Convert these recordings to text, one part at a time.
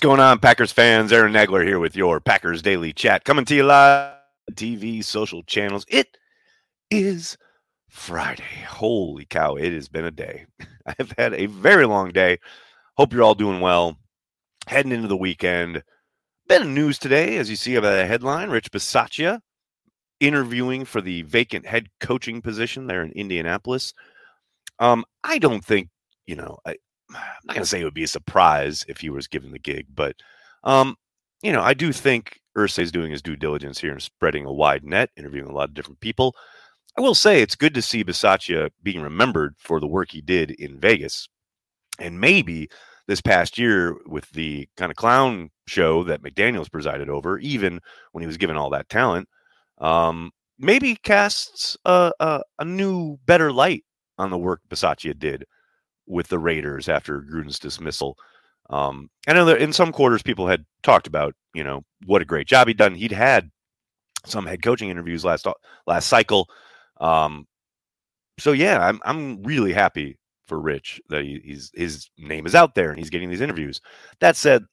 What's going on, Packers fans? Aaron Nagler here with your Packers Daily Chat, coming to you live TV, social channels. It is Friday. Holy cow, it has been a day. I have had a very long day. Hope you're all doing well. Heading into the weekend. Bit of news today, as you see about the headline. Rich Bisaccia interviewing for the vacant head coaching position there in Indianapolis. Um, I don't think, you know, I, I'm not going to say it would be a surprise if he was given the gig, but, um, you know, I do think Irsay is doing his due diligence here and spreading a wide net, interviewing a lot of different people. I will say it's good to see Bisaccia being remembered for the work he did in Vegas. And maybe this past year with the kind of clown show that McDaniels presided over, even when he was given all that talent, um, maybe casts a, a, a, new, better light on the work Bisaccia did with the Raiders after Gruden's dismissal. Um, I know that in some quarters people had talked about, you know, what a great job he'd done. He'd had some head coaching interviews last last cycle. Um, so yeah, I'm I'm really happy for Rich that he, he's his name is out there and he's getting these interviews. That said,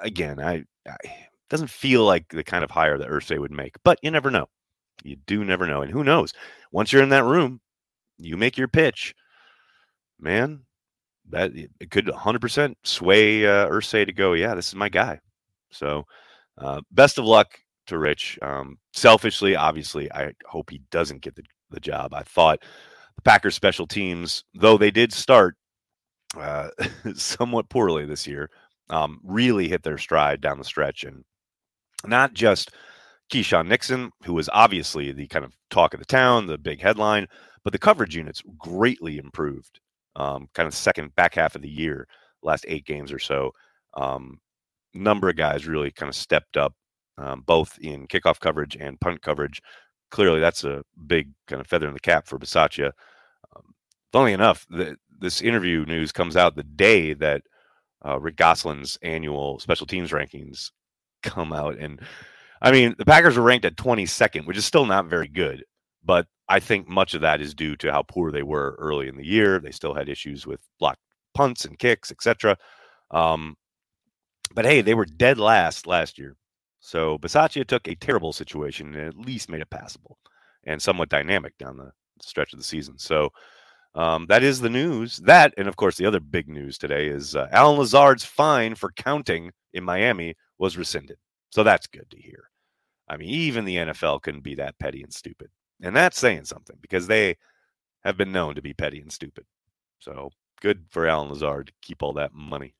again, I, I doesn't feel like the kind of hire that Irsay would make, but you never know. You do never know, and who knows? Once you're in that room, you make your pitch, man. That it could 100% sway uh, Irsay to go. Yeah, this is my guy. So, uh, best of luck to Rich. Um, selfishly, obviously, I hope he doesn't get the, the job. I thought the Packers special teams, though they did start uh, somewhat poorly this year, um, really hit their stride down the stretch. And not just Keisean Nixon, who was obviously the kind of talk of the town, the big headline, but the coverage units greatly improved. Um, kind of second back half of the year, last eight games or so. Um, number of guys really kind of stepped up, um, both in kickoff coverage and punt coverage. Clearly, that's a big kind of feather in the cap for Bisaccia. Um, funnily enough, the, this interview news comes out the day that uh, Rick Gosselin's annual special teams rankings come out. And I mean, the Packers were ranked at 22nd, which is still not very good. But I think much of that is due to how poor they were early in the year. They still had issues with blocked punts and kicks, etc. Um, but hey, they were dead last last year. So Bisaccia took a terrible situation and at least made it passable and somewhat dynamic down the stretch of the season. So um, that is the news. That, and of course, the other big news today is uh, Allen Lazard's fine for counting in Miami was rescinded. So that's good to hear. I mean, even the NFL couldn't be that petty and stupid. And that's saying something because they have been known to be petty and stupid. So good for Allen Lazard to keep all that money.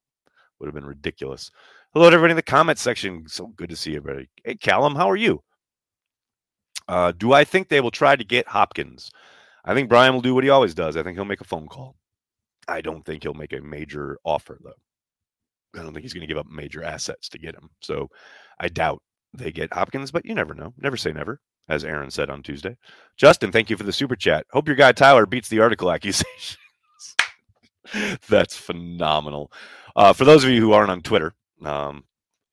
Would have been ridiculous. Hello to everybody in the comment section. So good to see everybody. Hey, Callum, how are you? Uh, do I think they will try to get Hopkins? I think Brian will do what he always does. I think he'll make a phone call. I don't think he'll make a major offer, though. I don't think he's going to give up major assets to get him. So I doubt they get Hopkins, but you never know. Never say never, as Aaron said on Tuesday. Justin, thank you for the super chat. Hope your guy Tyler beats the article accusations. That's phenomenal. Uh, for those of you who aren't on Twitter, um,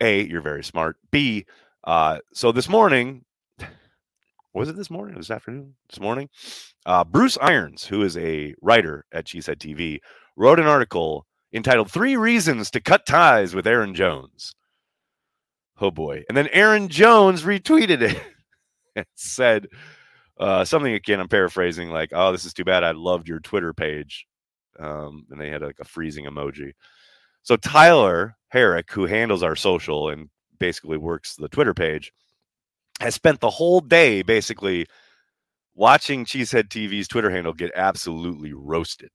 A, you're very smart. B, uh, so this morning, was it this morning? This afternoon, this morning. Uh, Bruce Irons, who is a writer at Cheesehead TV, wrote an article entitled Three Reasons to Cut Ties with Aaron Jones. Oh boy. And then Aaron Jones retweeted it said uh, something again, I'm paraphrasing, like, oh, this is too bad. I loved your Twitter page. Um, and they had like a freezing emoji. So Tyler Herrick, who handles our social and basically works the Twitter page, has spent the whole day basically watching Cheesehead TV's Twitter handle get absolutely roasted.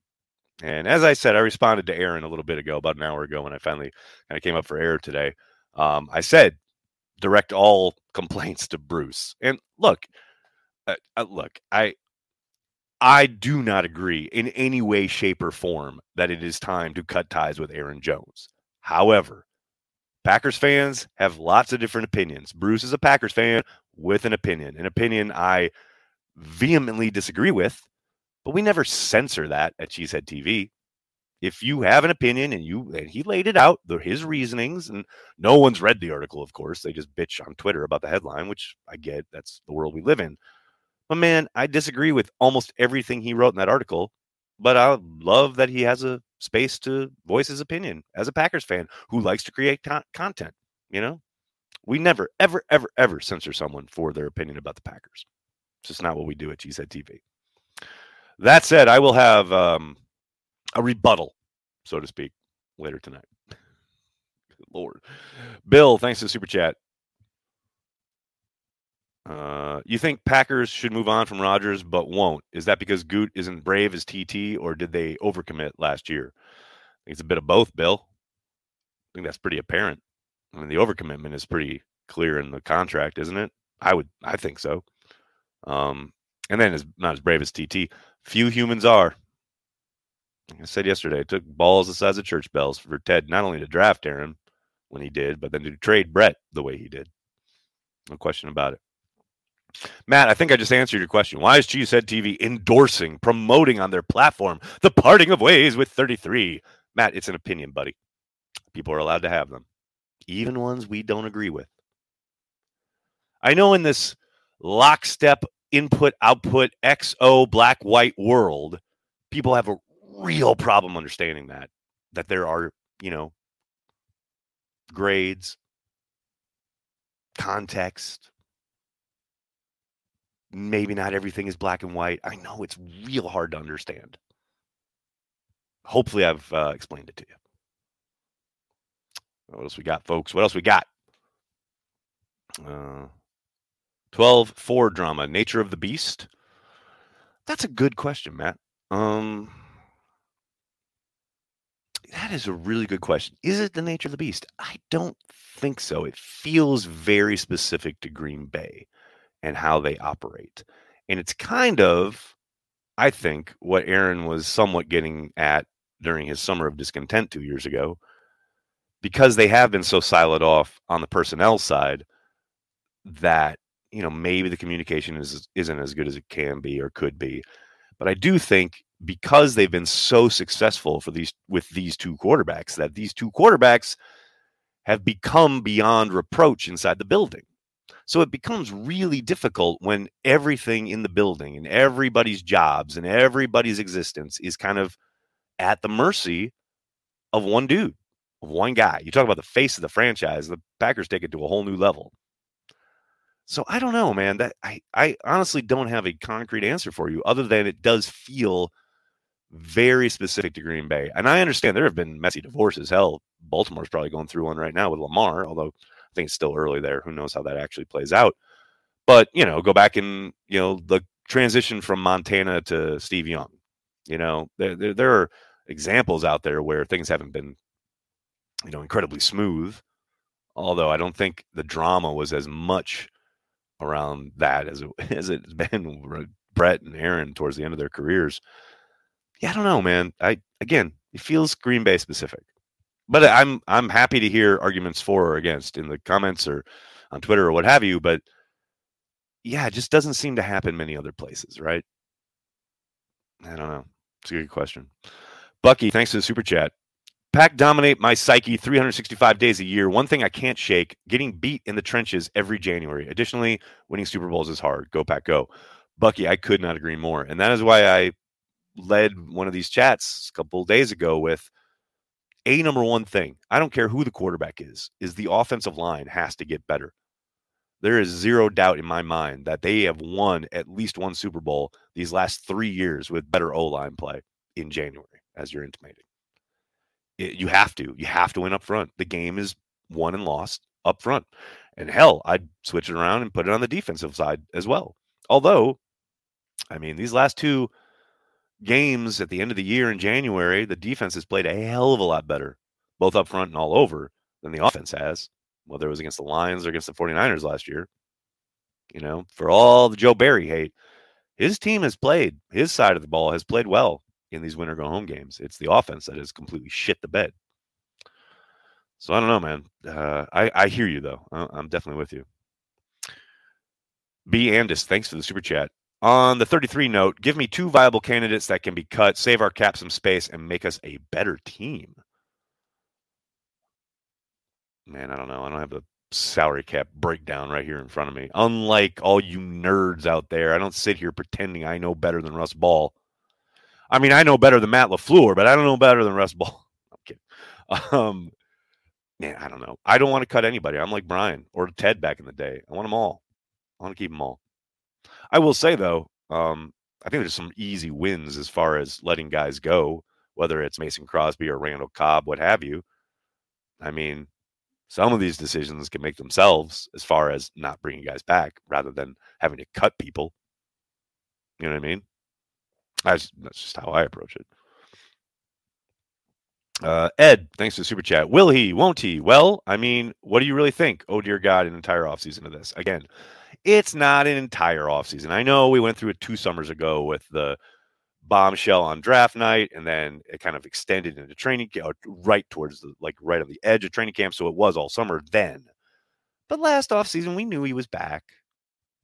And as I said, I responded to Aaron a little bit ago, about an hour ago, when I finally kind of came up for air today. Um, I said, direct all complaints to Bruce. And look, uh, uh, look, I I do not agree in any way, shape, or form that it is time to cut ties with Aaron Jones. However, Packers fans have lots of different opinions. Bruce is a Packers fan with an opinion, an opinion I vehemently disagree with, but we never censor that at Cheesehead TV. If you have an opinion and you and he laid it out, the, his reasonings, and no one's read the article, of course. They just bitch on Twitter about the headline, which I get. That's the world we live in. But man, I disagree with almost everything he wrote in that article. But I love that he has a space to voice his opinion as a Packers fan who likes to create con- content. You know, we never, ever, ever, ever censor someone for their opinion about the Packers. It's just not what we do at GZ TV. That said, I will have um, a rebuttal, so to speak, later tonight. Lord. Bill, thanks to Super Chat. Uh, you think Packers should move on from Rodgers but won't? Is that because Goot isn't brave as TT, or did they overcommit last year? It's a bit of both, Bill. I think that's pretty apparent. I mean, the overcommitment is pretty clear in the contract, isn't it? I would, I think so. Um, and then is not as brave as TT. Few humans are. I said yesterday, it took balls the size of church bells for Ted not only to draft Aaron when he did, but then to trade Brett the way he did. No question about it. Matt, I think I just answered your question. Why is Cheesehead TV endorsing, promoting on their platform the parting of ways with 33? Matt, it's an opinion, buddy. People are allowed to have them, even ones we don't agree with. I know in this lockstep input output XO black white world, people have a real problem understanding that that there are, you know, grades, context, maybe not everything is black and white. I know it's real hard to understand. Hopefully, I've uh, explained it to you. What else we got, folks? What else we got? Uh, 12 4 drama, nature of the beast. That's a good question, Matt. Um, that is a really good question. Is it the nature of the beast? I don't think so. It feels very specific to Green Bay and how they operate. And it's kind of, I think, what Aaron was somewhat getting at during his summer of discontent two years ago, because they have been so siloed off on the personnel side that you know maybe the communication is isn't as good as it can be or could be. But I do think because they've been so successful for these with these two quarterbacks that these two quarterbacks have become beyond reproach inside the building. So it becomes really difficult when everything in the building and everybody's jobs and everybody's existence is kind of at the mercy of one dude, of one guy. You talk about the face of the franchise, the Packers take it to a whole new level. So I don't know, man. That I I honestly don't have a concrete answer for you other than it does feel very specific to Green Bay. And I understand there have been messy divorces. Hell, Baltimore's probably going through one right now with Lamar, although I think it's still early there. Who knows how that actually plays out? But you know, go back and you know the transition from Montana to Steve Young. You know, there, there, there are examples out there where things haven't been, you know, incredibly smooth. Although I don't think the drama was as much around that as it as it's been Brett and Aaron towards the end of their careers. Yeah, I don't know, man. I again, it feels Green Bay specific but I'm I'm happy to hear arguments for or against in the comments or on Twitter or what have you. But yeah, it just doesn't seem to happen many other places, right? I don't know. It's a good question. Bucky, thanks for the super chat. Pack dominate my psyche 365 days a year. One thing I can't shake getting beat in the trenches every January. Additionally, winning Super Bowls is hard. Go, Pack, go. Bucky, I could not agree more. And that is why I led one of these chats a couple days ago with a number one thing, I don't care who the quarterback is, is the offensive line has to get better. There is zero doubt in my mind that they have won at least one Super Bowl these last three years with better O line play in January, as you're intimating. It, you have to. You have to win up front. The game is won and lost up front. And hell, I'd switch it around and put it on the defensive side as well. Although, I mean, these last two games at the end of the year in January, the defense has played a hell of a lot better, both up front and all over, than the offense has, whether it was against the Lions or against the 49ers last year. You know, for all the Joe Barry hate, his team has played, his side of the ball has played well in these winter go home games. It's the offense that has completely shit the bed. So I don't know, man. Uh, I, I hear you, though. I'm definitely with you. B. Andis, thanks for the super chat. On the 33 note, give me two viable candidates that can be cut, save our cap some space, and make us a better team. Man, I don't know. I don't have the salary cap breakdown right here in front of me. Unlike all you nerds out there, I don't sit here pretending I know better than Russ Ball. I mean, I know better than Matt LaFleur, but I don't know better than Russ Ball. I'm kidding. Um, man, I don't know. I don't want to cut anybody. I'm like Brian or Ted back in the day. I want them all. I want to keep them all. I will say though, um, I think there's some easy wins as far as letting guys go, whether it's Mason Crosby or Randall Cobb, what have you. I mean, some of these decisions can make themselves as far as not bringing guys back rather than having to cut people. You know what I mean? That's, that's just how I approach it. Uh, Ed, thanks for the super chat. Will he? Won't he? Well, I mean, what do you really think? Oh, dear God, an entire offseason of this. Again, it's not an entire offseason. I know we went through it two summers ago with the bombshell on draft night, and then it kind of extended into training camp, uh, right towards the like right on the edge of training camp. So it was all summer then. But last offseason, we knew he was back,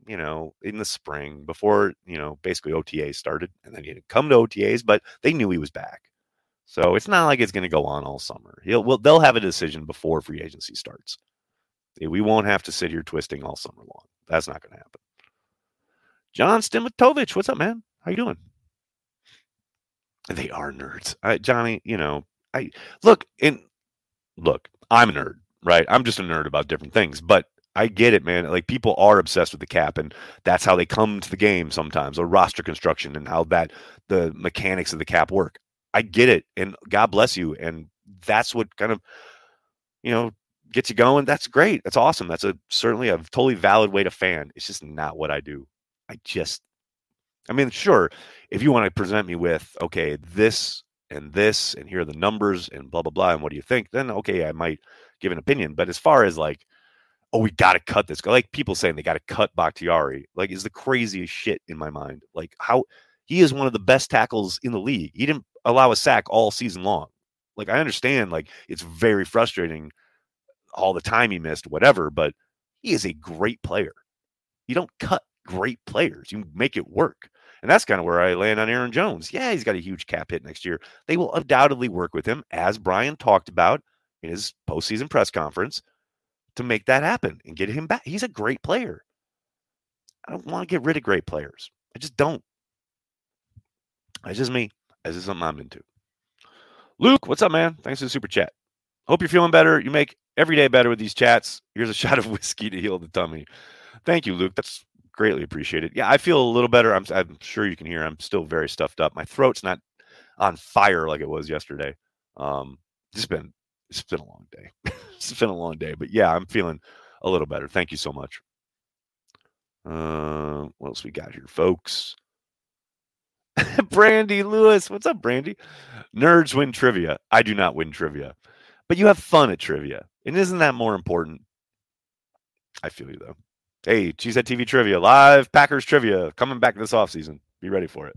you know, in the spring before, you know, basically OTA started. And then he didn't come to OTAs, but they knew he was back. So it's not like it's going to go on all summer. He'll, well, they'll have a decision before free agency starts. We won't have to sit here twisting all summer long. That's not going to happen. John Stimatovich, what's up, man? How you doing? They are nerds, I, Johnny. You know, I look and look. I'm a nerd, right? I'm just a nerd about different things, but I get it, man. Like people are obsessed with the cap, and that's how they come to the game sometimes, or roster construction, and how that the mechanics of the cap work. I get it, and God bless you, and that's what kind of you know gets you going. That's great. That's awesome. That's a certainly a totally valid way to fan. It's just not what I do. I just, I mean, sure, if you want to present me with okay, this and this, and here are the numbers, and blah blah blah, and what do you think? Then okay, I might give an opinion. But as far as like oh, we got to cut this. Like people saying they got to cut Bakhtiari, like is the craziest shit in my mind. Like how he is one of the best tackles in the league. He didn't allow a sack all season long. Like I understand, like it's very frustrating all the time he missed, whatever, but he is a great player. You don't cut great players, you make it work. And that's kind of where I land on Aaron Jones. Yeah, he's got a huge cap hit next year. They will undoubtedly work with him, as Brian talked about in his postseason press conference to make that happen and get him back. He's a great player. I don't want to get rid of great players. I just don't. That's just me. That's just something I'm into. Luke, what's up, man? Thanks for the super chat. Hope you're feeling better. You make every day better with these chats. Here's a shot of whiskey to heal the tummy. Thank you, Luke. That's greatly appreciated. Yeah, I feel a little better. I'm, I'm sure you can hear. I'm still very stuffed up. My throat's not on fire like it was yesterday. Um, it's been it's been a long day. it's been a long day, but yeah, I'm feeling a little better. Thank you so much. Uh, what else we got here, folks? Brandy Lewis, what's up, Brandy? Nerds win trivia. I do not win trivia, but you have fun at trivia, and isn't that more important? I feel you though. Hey, Cheesehead TV trivia, live Packers trivia coming back this off season. Be ready for it.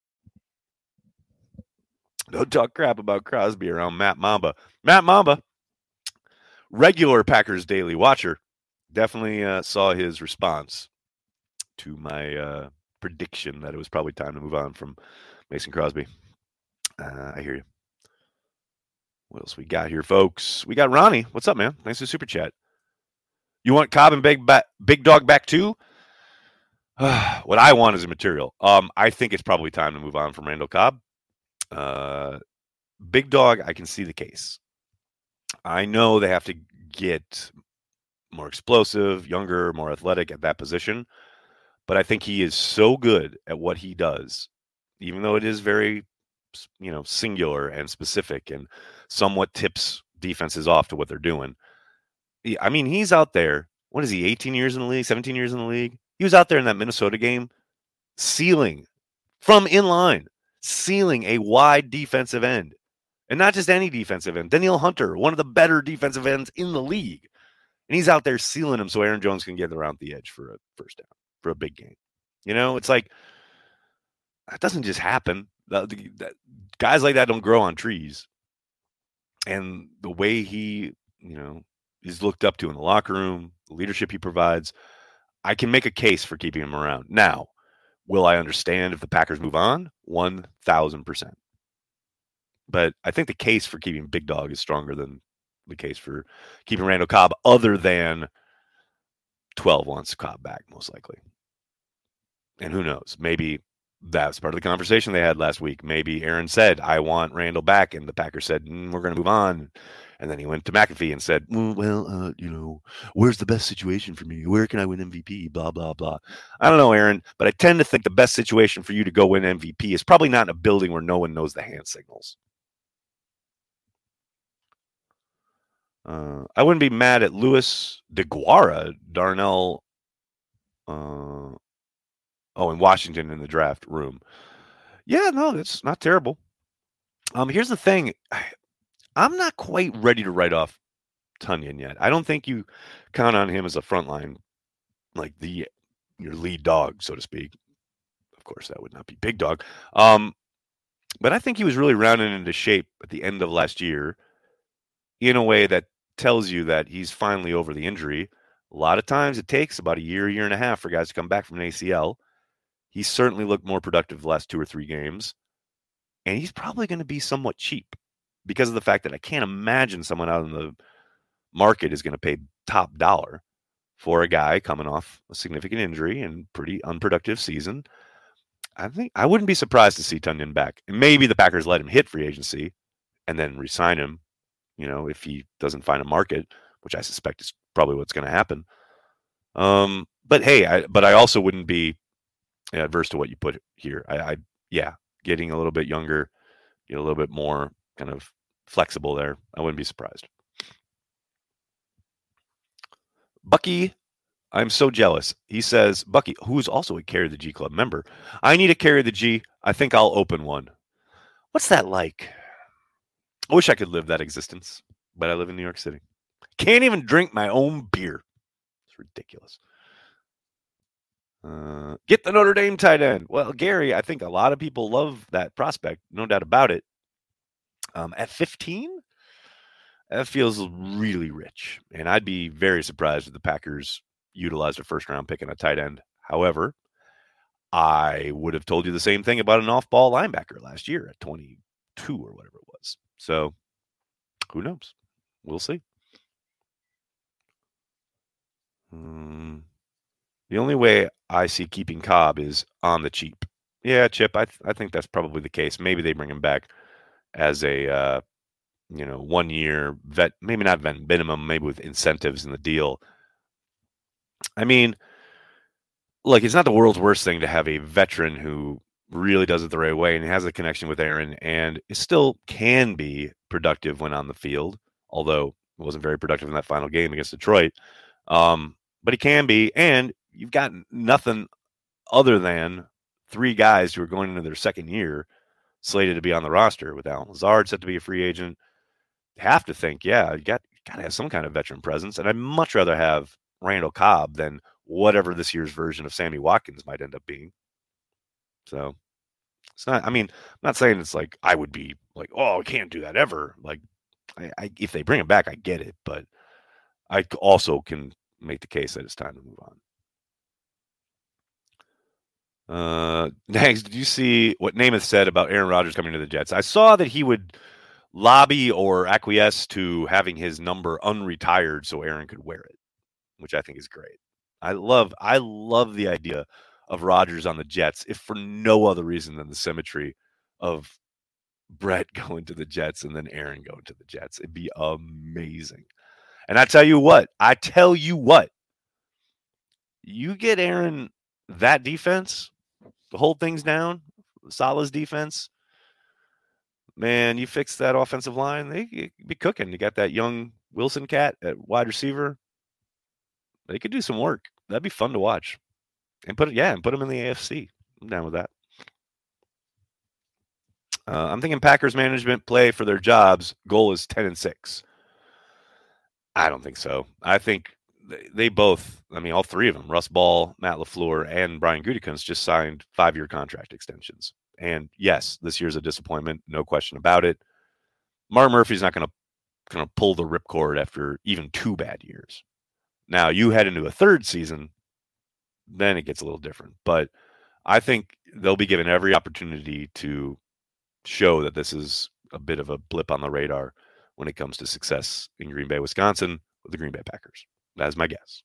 Don't talk crap about Crosby around Matt Mamba. Matt Mamba, regular Packers Daily Watcher, definitely uh, saw his response to my uh, prediction that it was probably time to move on from Mason Crosby. Uh, I hear you. What else we got here, folks? We got Ronnie. What's up, man? Thanks for super chat. You want Cobb and Big ba- Big Dog back too? what I want is a material. Um, I think it's probably time to move on from Randall Cobb. Uh, big dog, I can see the case. I know they have to get more explosive, younger, more athletic at that position, but I think he is so good at what he does, even though it is very, you know, singular and specific and somewhat tips defenses off to what they're doing. I mean, he's out there. What is he, 18 years in the league, 17 years in the league? He was out there in that Minnesota game, sealing from in line sealing a wide defensive end. And not just any defensive end. Danielle Hunter, one of the better defensive ends in the league. And he's out there sealing him so Aaron Jones can get around the edge for a first down, for a big game. You know, it's like that doesn't just happen. The, guys like that don't grow on trees. And the way he, you know, is looked up to in the locker room, the leadership he provides, I can make a case for keeping him around. Now, will I understand if the Packers move on? 1000%. But I think the case for keeping Big Dog is stronger than the case for keeping Randall Cobb, other than 12 wants Cobb back, most likely. And who knows? Maybe that's part of the conversation they had last week. Maybe Aaron said, I want Randall back. And the Packers said, mm, we're going to move on. And then he went to McAfee and said, well, uh, you know, where's the best situation for me? Where can I win MVP? Blah, blah, blah. I don't know, Aaron, but I tend to think the best situation for you to go win MVP is probably not in a building where no one knows the hand signals. Uh, I wouldn't be mad at Louis DeGuara, Darnell. Uh, oh, in Washington in the draft room. Yeah, no, that's not terrible. Um, here's the thing. I'm not quite ready to write off Tonyan yet. I don't think you count on him as a frontline, like the your lead dog, so to speak. Of course, that would not be big dog. Um, but I think he was really rounding into shape at the end of last year in a way that tells you that he's finally over the injury. A lot of times it takes about a year, year and a half for guys to come back from an ACL. He certainly looked more productive the last two or three games. And he's probably going to be somewhat cheap because of the fact that I can't imagine someone out in the market is going to pay top dollar for a guy coming off a significant injury and pretty unproductive season. I think I wouldn't be surprised to see Tonyan back. Maybe the Packers let him hit free agency and then resign him, you know, if he doesn't find a market, which I suspect is probably what's going to happen. Um, but hey, I, but I also wouldn't be adverse to what you put here. I, I yeah, getting a little bit younger, get a little bit more kind of flexible there. I wouldn't be surprised. Bucky, I'm so jealous. He says, Bucky, who's also a Carry the G Club member, I need a Carry the G. I think I'll open one. What's that like? I wish I could live that existence, but I live in New York City. Can't even drink my own beer. It's ridiculous. Uh, get the Notre Dame tight end. Well, Gary, I think a lot of people love that prospect, no doubt about it. Um, at 15, that feels really rich. And I'd be very surprised if the Packers utilized a first round pick and a tight end. However, I would have told you the same thing about an off ball linebacker last year at 22 or whatever it was. So who knows? We'll see. Um, the only way I see keeping Cobb is on the cheap. Yeah, Chip, I th- I think that's probably the case. Maybe they bring him back as a uh, you know one year vet, maybe not vet minimum, maybe with incentives in the deal. I mean, like it's not the world's worst thing to have a veteran who really does it the right way and has a connection with Aaron and it still can be productive when on the field, although it wasn't very productive in that final game against Detroit. Um, but he can be, and you've got nothing other than three guys who are going into their second year slated to be on the roster with Allen Lazard set to be a free agent. Have to think, yeah, you got got to have some kind of veteran presence, and I'd much rather have Randall Cobb than whatever this year's version of Sammy Watkins might end up being. So it's not. I mean, I'm not saying it's like I would be like, oh, I can't do that ever. Like, I, I if they bring him back, I get it, but I also can make the case that it's time to move on. Uh, next, did you see what Namath said about Aaron Rodgers coming to the Jets? I saw that he would lobby or acquiesce to having his number unretired so Aaron could wear it, which I think is great. I love I love the idea of Rodgers on the Jets, if for no other reason than the symmetry of Brett going to the Jets and then Aaron going to the Jets. It'd be amazing. And I tell you what, I tell you what, you get Aaron that defense, whole thing's down. Salah's defense, man, you fix that offensive line, they be cooking. You got that young Wilson cat at wide receiver. They could do some work. That'd be fun to watch. And put it, yeah, and put them in the AFC. I'm down with that. Uh, I'm thinking Packers management play for their jobs. Goal is 10 and 6. I don't think so. I think they both, I mean, all three of them, Russ Ball, Matt LaFleur, and Brian Gutekunst just signed five year contract extensions. And yes, this year's a disappointment, no question about it. Mark Murphy's not going to going to pull the ripcord after even two bad years. Now you head into a third season, then it gets a little different. But I think they'll be given every opportunity to show that this is a bit of a blip on the radar when it comes to success in Green Bay, Wisconsin with the Green Bay Packers. That's my guess.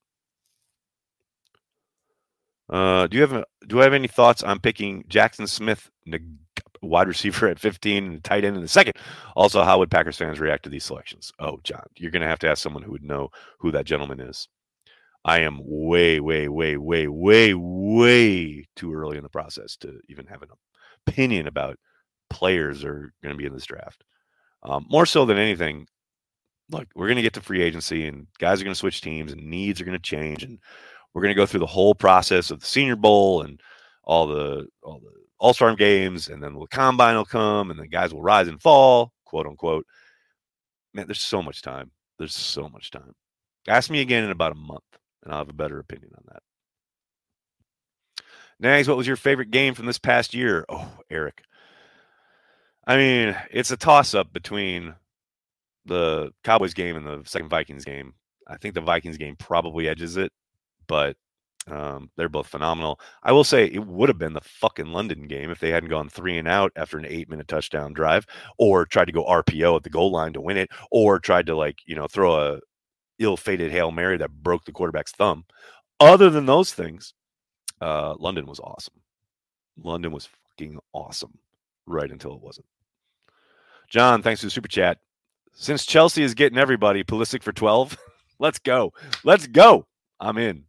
Uh, do you have a, do I have any thoughts on picking Jackson Smith, wide receiver at 15 and tight end in the second? Also, how would Packers fans react to these selections? Oh, John, you're going to have to ask someone who would know who that gentleman is. I am way, way, way, way, way, way too early in the process to even have an opinion about players are going to be in this draft. Um, more so than anything, look, we're going to get to free agency and guys are going to switch teams and needs are going to change and we're going to go through the whole process of the Senior Bowl and all the all the All Star games, and then the combine will come, and the guys will rise and fall, quote unquote. Man, there's so much time. There's so much time. Ask me again in about a month, and I'll have a better opinion on that. Nags, what was your favorite game from this past year? Oh, Eric. I mean, it's a toss up between the Cowboys game and the second Vikings game. I think the Vikings game probably edges it but um, they're both phenomenal. I will say it would have been the fucking London game if they hadn't gone three and out after an eight minute touchdown drive, or tried to go RPO at the goal line to win it, or tried to like you know throw a ill-fated hail mary that broke the quarterback's thumb. Other than those things, uh, London was awesome. London was fucking awesome right until it wasn't. John, thanks for the super chat. Since Chelsea is getting everybody, Pulisic for 12, let's go. Let's go. I'm in.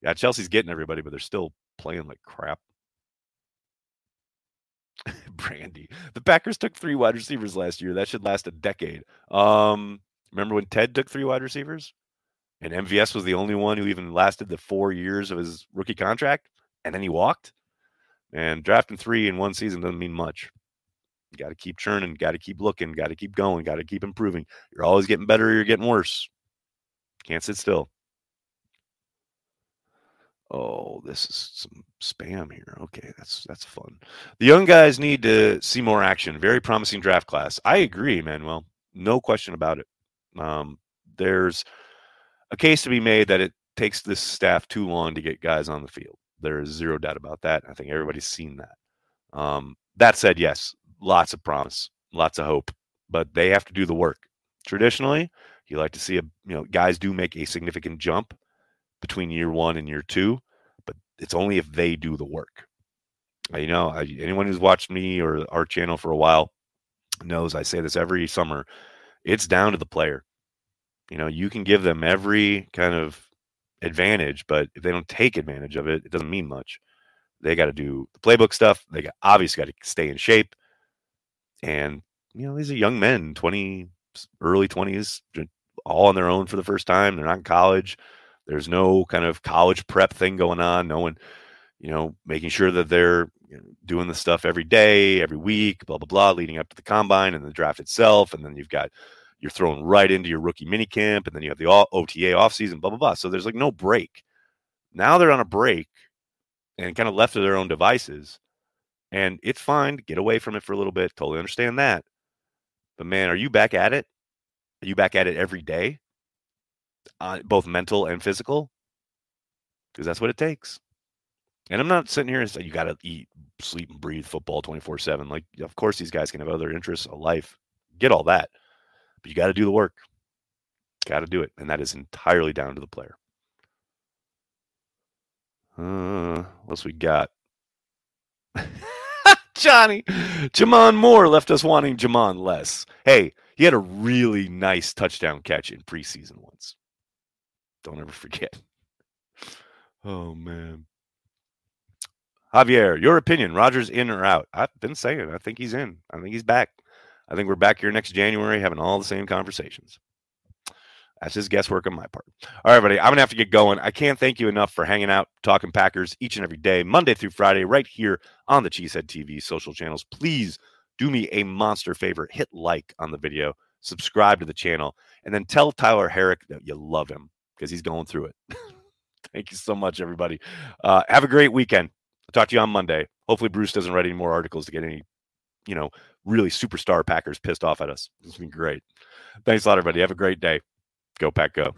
Yeah, Chelsea's getting everybody, but they're still playing like crap. Brandy. The Packers took three wide receivers last year. That should last a decade. Um, remember when Ted took three wide receivers? And MVS was the only one who even lasted the four years of his rookie contract, and then he walked. And drafting three in one season doesn't mean much. Got to keep churning, got to keep looking, got to keep going, got to keep improving. You're always getting better or you're getting worse. Can't sit still. Oh, this is some spam here. Okay, that's that's fun. The young guys need to see more action. Very promising draft class. I agree, Manuel. No question about it. Um, there's a case to be made that it takes this staff too long to get guys on the field. There is zero doubt about that. I think everybody's seen that. Um, that said, yes, lots of promise, lots of hope, but they have to do the work. Traditionally, you like to see a you know guys do make a significant jump between year one and year two, but it's only if they do the work. You know, I, anyone who's watched me or our channel for a while knows I say this every summer. It's down to the player. You know, you can give them every kind of advantage, but if they don't take advantage of it, it doesn't mean much. They got to do the playbook stuff. They got obviously got to stay in shape. And you know, these are young men, twenty, early twenties, all on their own for the first time. They're not in college. There's no kind of college prep thing going on. No one, you know, making sure that they're you know, doing the stuff every day, every week, blah blah blah, leading up to the combine and the draft itself. And then you've got you're thrown right into your rookie mini camp, and then you have the OTA offseason, blah blah blah. So there's like no break. Now they're on a break and kind of left to their own devices. And it's fine to get away from it for a little bit. Totally understand that. But man, are you back at it? Are you back at it every day? uh, both mental and physical, because that's what it takes. And I'm not sitting here and saying you got to eat, sleep, and breathe football 24 7. Like, of course, these guys can have other interests, a life, get all that. But you got to do the work. Got to do it. And that is entirely down to the player. Uh, what else we got? Johnny, J'Mon Moore left us wanting J'Mon less. Hey, he had a really nice touchdown catch in preseason once. Don't ever forget. Oh man. Javier, your opinion, Rodgers in or out? I've been saying, I think he's in. I think he's back. I think we're back here next January having all the same conversations. That's just guesswork on my part. All right, everybody, I'm going to have to get going. I can't thank you enough for hanging out, talking Packers each and every day, Monday through Friday, right here on the Cheesehead TV social channels. Please do me a monster favor hit like on the video, subscribe to the channel, and then tell Tyler Herrick that you love him because he's going through it. Thank you so much, everybody. Uh, have a great weekend. I'll talk to you on Monday. Hopefully, Bruce doesn't write any more articles to get any, you know, really superstar Packers pissed off at us. It's been great. Thanks a lot, everybody. Have a great day. Go, Pack, go.